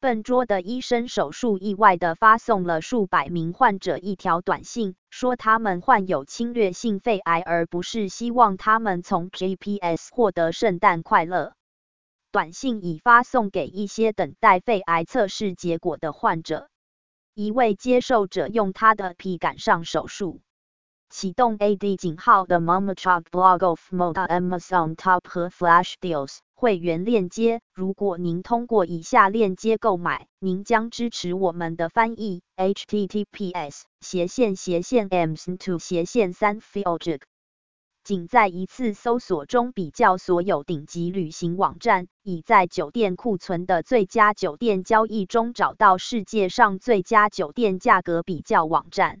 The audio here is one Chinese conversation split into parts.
笨拙的医生手术意外的发送了数百名患者一条短信，说他们患有侵略性肺癌，而不是希望他们从 GPS 获得圣诞快乐。短信已发送给一些等待肺癌测试结果的患者。一位接受者用他的皮赶上手术。启动 AD 井号的 Momachok Blog of Moda Amazon Top 和 Flash Deals 会员链接。如果您通过以下链接购买，您将支持我们的翻译。https 斜线斜线 ms2 斜线三 filjik。仅在一次搜索中比较所有顶级旅行网站，已在酒店库存的最佳酒店交易中找到世界上最佳酒店价格比较网站。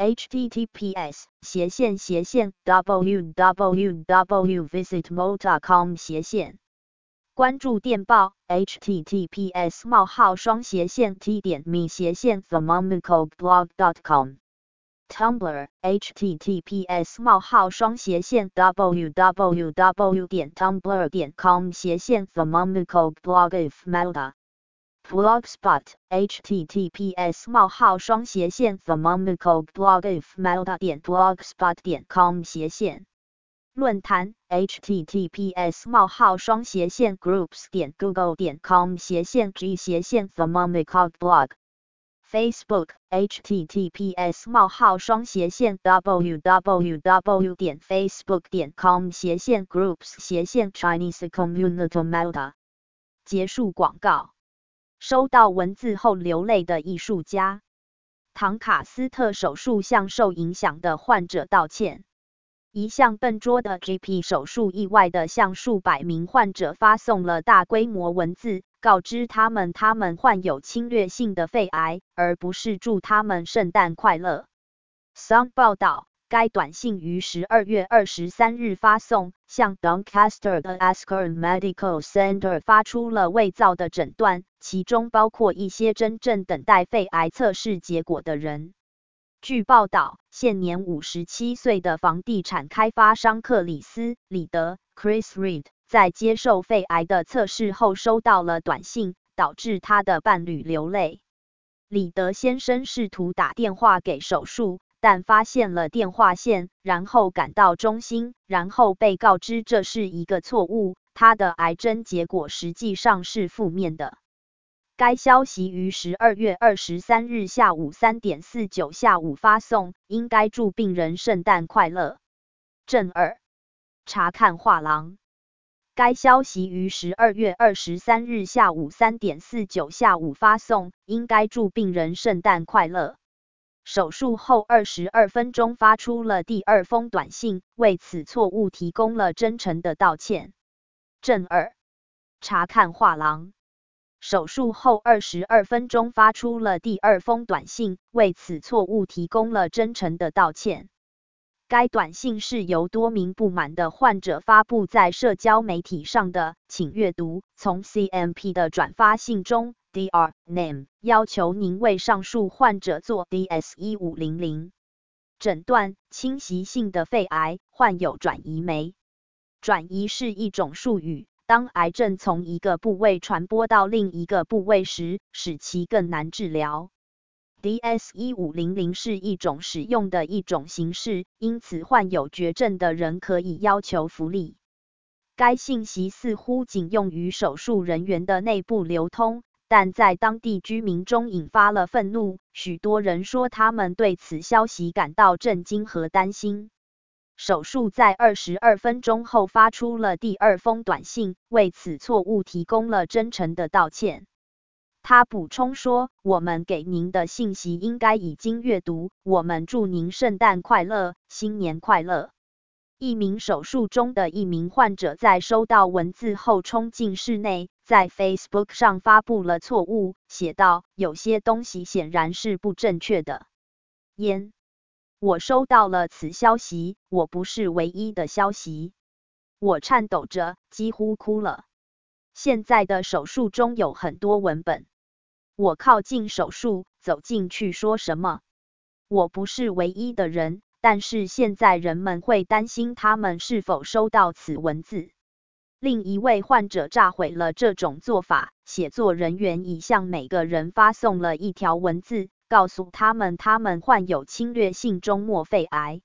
Https 斜线斜线 www.visitmo.com 斜线关注电报 https 冒号双斜线 t 点 me 斜线 themomicoblog.com Tumblr https 冒号双斜线 www 点 tumblr 点 com 斜线 themomicoblog if melda Blogspot https: 冒号双斜线 t h e m o m i c a l blog if melda 点 blogspot 点 com 斜线论坛 https: 冒号双斜线 groups 点 google 点 com 斜线 g 斜线 t h e m o m i c a l blog Facebook https: 冒号双斜线 www 点 facebook 点 com 斜线 groups 斜线 Chinese community melda 结束广告。收到文字后流泪的艺术家唐卡斯特手术向受影响的患者道歉。一向笨拙的 GP 手术意外的向数百名患者发送了大规模文字，告知他们他们患有侵略性的肺癌，而不是祝他们圣诞快乐。Sun 报道。该短信于十二月二十三日发送，向 Doncaster 的 Asker Medical Center 发出了伪造的诊断，其中包括一些真正等待肺癌测试结果的人。据报道，现年五十七岁的房地产开发商克里斯·里德 （Chris Reed） 在接受肺癌的测试后收到了短信，导致他的伴侣流泪。里德先生试图打电话给手术。但发现了电话线，然后赶到中心，然后被告知这是一个错误，他的癌症结果实际上是负面的。该消息于十二月二十三日下午三点四九下午发送，应该祝病人圣诞快乐。正二，查看画廊。该消息于十二月二十三日下午三点四九下午发送，应该祝病人圣诞快乐。手术后二十二分钟发出了第二封短信，为此错误提供了真诚的道歉。正二，查看画廊。手术后二十二分钟发出了第二封短信，为此错误提供了真诚的道歉。该短信是由多名不满的患者发布在社交媒体上的，请阅读。从 CMP 的转发信中，Dr. Name 要求您为上述患者做 DS 一五零零诊断：侵袭性的肺癌，患有转移酶。转移是一种术语。当癌症从一个部位传播到另一个部位时，使其更难治疗。DS 一五零零是一种使用的一种形式，因此患有绝症的人可以要求福利。该信息似乎仅用于手术人员的内部流通，但在当地居民中引发了愤怒。许多人说他们对此消息感到震惊和担心。手术在二十二分钟后发出了第二封短信，为此错误提供了真诚的道歉。他补充说：“我们给您的信息应该已经阅读。我们祝您圣诞快乐，新年快乐。”一名手术中的一名患者在收到文字后冲进室内，在 Facebook 上发布了错误，写道：“有些东西显然是不正确的。”烟。我收到了此消息，我不是唯一的消息。我颤抖着，几乎哭了。现在的手术中有很多文本。我靠近手术，走进去说什么？我不是唯一的人，但是现在人们会担心他们是否收到此文字。另一位患者炸毁了这种做法。写作人员已向每个人发送了一条文字。告诉他们，他们患有侵略性中末肺癌。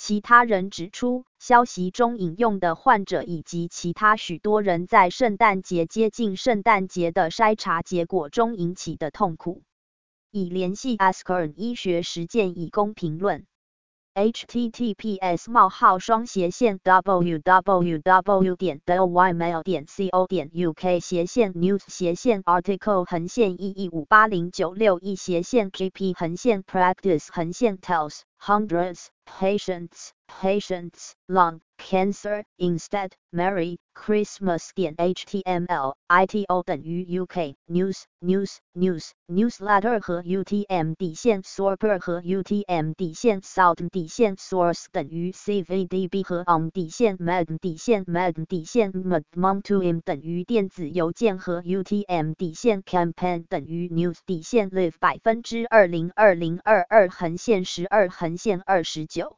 其他人指出，消息中引用的患者以及其他许多人在圣诞节接近圣诞节的筛查结果中引起的痛苦。已联系 Askern 医学实践以供评论。https: 冒号双斜线 www. 点 l y mail. 点 co. 点 uk 斜线 news 斜线 article 横线一一五八零九六一斜线 gp 横线 practice 横线 tells hundreds patience, patience, long cancer instead Merry Christmas 点 html ito 等于 uk news news news newsletter 和 utm 底线 sorper 和 utm 底线 south 底线 source 等于 cvdb 和 on 底线 med 底线 med 底线 mom to m 等于电子邮件和 utm 底线 campaign 等于 news 底线 live 百分之二零二零二二横线十二横线二十九